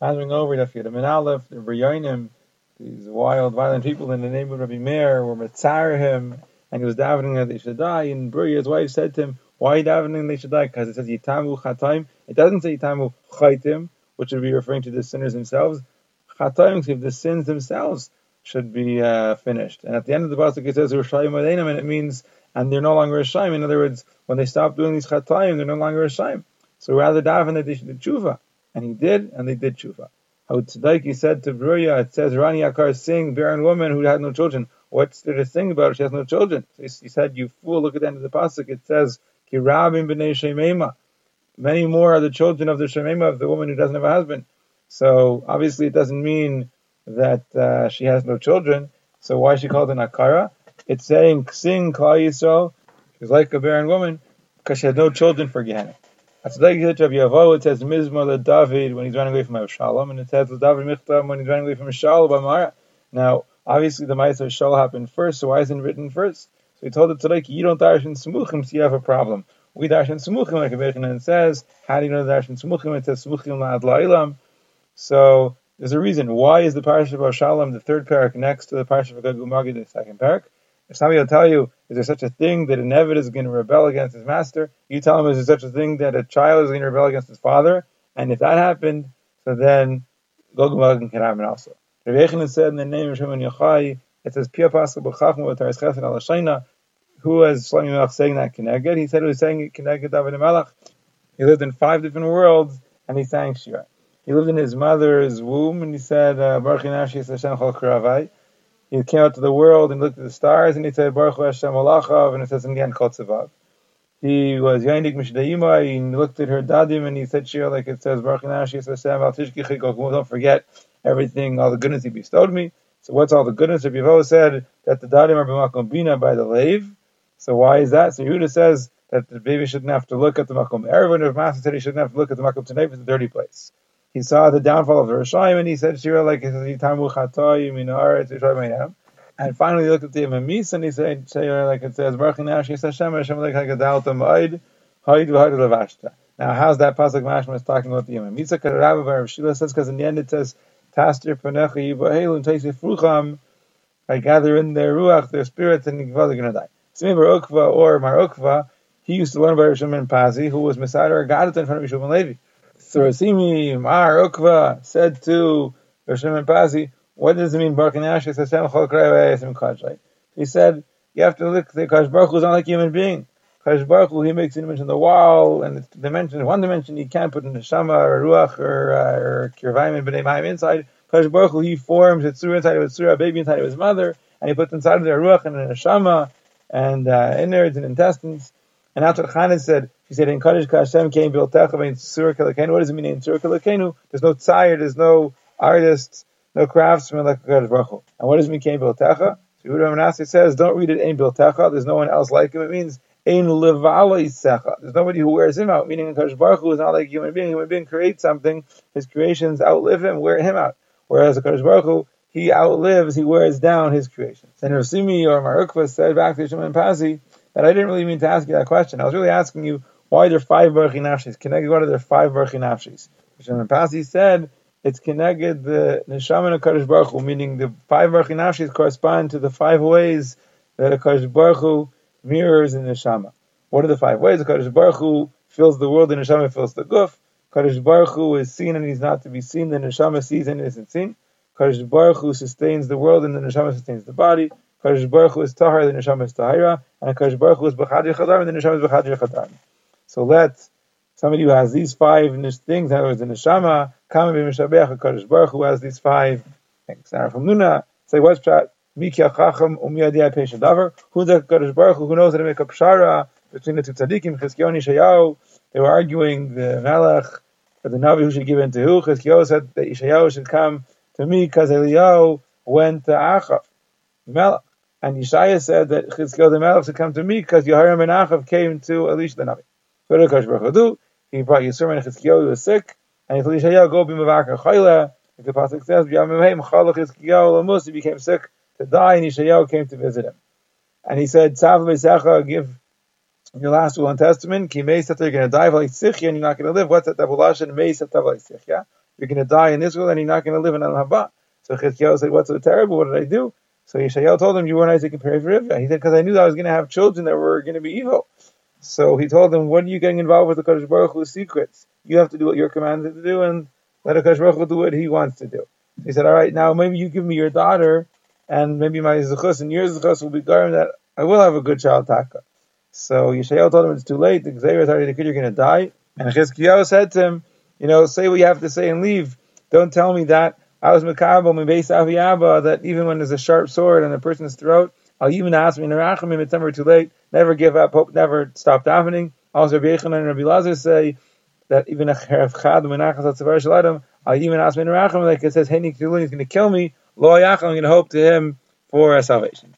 Passing over Fidim and Aleph, the Briyonim, these wild, violent people in the name of Rabbi Meir were Matzar him, and he was davening that they should die. And his wife, said to him, Why are you davening they should die? Because it says Yitamu Chataim. It doesn't say Yitamu Chaitim, which would be referring to the sinners themselves. Chataim, if the sins themselves should be uh, finished. And at the end of the pasuk it says Rishayim and it means and they're no longer a shaim. In other words, when they stop doing these chataim, they're no longer a shaim. So rather daven that they should do tshuva, and he did, and they did tshuva. How Tzedeki said to Bruria, it says Rani Akar sing barren woman who had no children. What's there to sing about? She has no children. So he said, "You fool! Look at the end of the pasuk. It says Kirabim b'nei shemema. Many more are the children of the shemema of the woman who doesn't have a husband. So obviously, it doesn't mean that uh, she has no children. So why is she called an akara? It's saying sing Klal Yisrael. She's like a barren woman because she had no children for Gehenna. Like Rabbi Yavo. It says Mizmor David when he's running away from Avshalom, and it says David Michtam when he's running away from Shaul by Mara. Now, obviously, the Ma'aser of happened first, so why isn't it written first? So he told the Tzaddik, you don't darshan smuchim, so you have a problem. We darshan smuchim like it says, how do you know darshan smuchim? It says smuchim la'ad la'ilam. So there's a reason. Why is the Parsha of Shalom the third parak next to the Parsha of Gagumagi, the second parak? If somebody will tell you, is there such a thing that an Evid is going to rebel against his master? You tell him, is there such a thing that a child is going to rebel against his father? And if that happened, so then Gogumagi can happen also. Rebbe said in the name of Shimon Yochai, it says, Pia Pasuk B'chachma V'taris Chesed Al Shayna. Who was Shlomi Melech saying that Keneged? He said he was saying it Keneged David Melech. He lived in five different worlds, and he sang Shira. He lived in his mother's womb, and he said, Baruch Hashem Chol Karavai. He came out to the world and looked at the stars, and he said, Baruch Hashem Alachav, and it says in the end, Kotzevav. He was Yainik Mishdayima, he looked at her dadim, and he said Shir, like it says, Baruch Hashem Al Don't forget everything, all the goodness he bestowed me. So what's all the goodness? Rabbi Yevo said that the dadim are b'makom bina by the lave. So why is that? So Yehuda says that the baby shouldn't have to look at the makom erev, and Master said he shouldn't have to look at the makom tonight, it's a dirty place he saw the downfall of the Rishayim, and he said, Shira, like, and finally he looked at the Imamis, and he said, Shira, like it says, Baruch Hashem, Hashem, like, a Oid, Hoid, Hoid, Levashta. Now, how's that Pasuk Mashma is talking about the Imamisa? Because Rabbi Bar Shila says, because in the end it says, Taster Panecha Yibahel, and Taisi Frucham, I gather in their Ruach, their spirits, and they're going to die. Simi Bar or Marukva, he used to learn by Rishon Pazi, who was Messiah or Gadat in front of Rishon Levi. So Rasimi Mar Ukva said to Roshim and Pazi, what does it mean Baruch Hashem Chol He said, you have to look, the Baruch is not like a human being. Hu, he makes an image in the wall, and the dimension, one dimension he can't put in the Shama or Ruach or, uh, or Kirvayim and B'nai Mayim inside. Hu, he forms a Tzura inside of a a baby inside of his mother, and he puts inside of their Ruach and a Shama, and uh, innards and intestines. And what Chana said. She said, "In Kaddish Hashem came built in Surah What does it mean in Surah There's no tzayir, there's no artists, no craftsmen like Kaddish Baruch And what does it mean came built So Yehuda Manasseh says, don't read it Ein Biltecha. There's no one else like him. It means Ein Levala. There's nobody who wears him out. Meaning Kaddish Baruch Hu is not like a human being. A human being creates something. His creations outlive him, wear him out. Whereas a Kaddish Baruch Hu, he outlives, he wears down his creations. And Rasimi or Mar Ukva said back to Shimon Pazi that I didn't really mean to ask you that question. I was really asking you why are there five Baruch Nafshis? Keneged, what are there five Baruch Nafshis? Hashem Pasi said it's Keneged the Neshama and Kaddish Baruch Hu, meaning the five Baruch correspond to the five ways that a Kaddish Baruch Hu mirrors in Neshama. What are the five ways? The Kaddish Baruch Hu fills the world, and Neshama fills the guf. Kaddish Baruch Hu is seen and he's not to be seen, the Neshama sees and isn't seen. Kaddish Baruch Hu sustains the world, and the Neshama sustains the body. Kaddish Baruch Hu is Tahar, the Neshama is Tahira, and Kaddish Baruch Hu is B'chadir Chadar, and the Neshama is B'chadir Chadar. So let somebody who has these five things, in other words, the neshama, come be mishabech Hakadosh Baruch who has these five things. Now from Nuna, say what's pshat? Mikia Chacham Umiyadiyah Pesha Davar. Who's the Hakadosh Baruch who knows how to make a pshara between the two tzaddikim, Chizkiyahu and Yeshayahu? They were arguing the Melech, for the Navi who should give in to who. Chizkiyahu said that Yeshayahu should come to me because Eliyahu went to Achav, Melech. And Yeshaya said that Chizkiyahu the Melech should come to me because Yehoram and Achav came to Elisha the Navi. What did Kosh Baruch do? He brought Yisur and Chizkiyahu who was sick, and he told Yishayahu, go be Mavakar Chayla. Like the Pasuk says, B'yamim Chalach Chizkiyahu Lamus, he became sick to die, and Yishayahu came to visit him. And he said, Tzav Mesecha, give your last will and testament, Ki Meis you're going to die, V'lai Sichya, and you're not going to live. What's that? Davulashon Meis that V'lai Sichya. you're going to die in world and you're not going to live in Al Haba. So Chizkiyahu said, what's so terrible? What did I do? So Yeshayahu told him, you weren't Isaac and Rivka. He said, because I knew that I was going to have children that were going to be evil. So he told him, what are you getting involved with the Kodesh Baruch Hu's secrets? You have to do what you're commanded to do and let the Kodesh Baruch Hu do what he wants to do. He said, all right, now maybe you give me your daughter and maybe my Zechus and your Zechus will be garden that I will have a good child Taka. So Yeshayahu told him it's too late. The Xavier already the you're going to die. And Chizkiyahu said to him, you know, say what you have to say and leave. Don't tell me that I was Makabal, my base Aviyaba, that even when there's a sharp sword in a person's throat, I'll even ask me, Nerachim, it's never too late, never give up hope, never stop davening. Also, Rabbi Yechon and Rabbi Lazar say that even a Cheref Chad, Menachas Atzavar Shaladam, I'll even ask me, Nerachim, like it says, Hey, he's going to kill me, Lo I'm going to hope to him for salvation.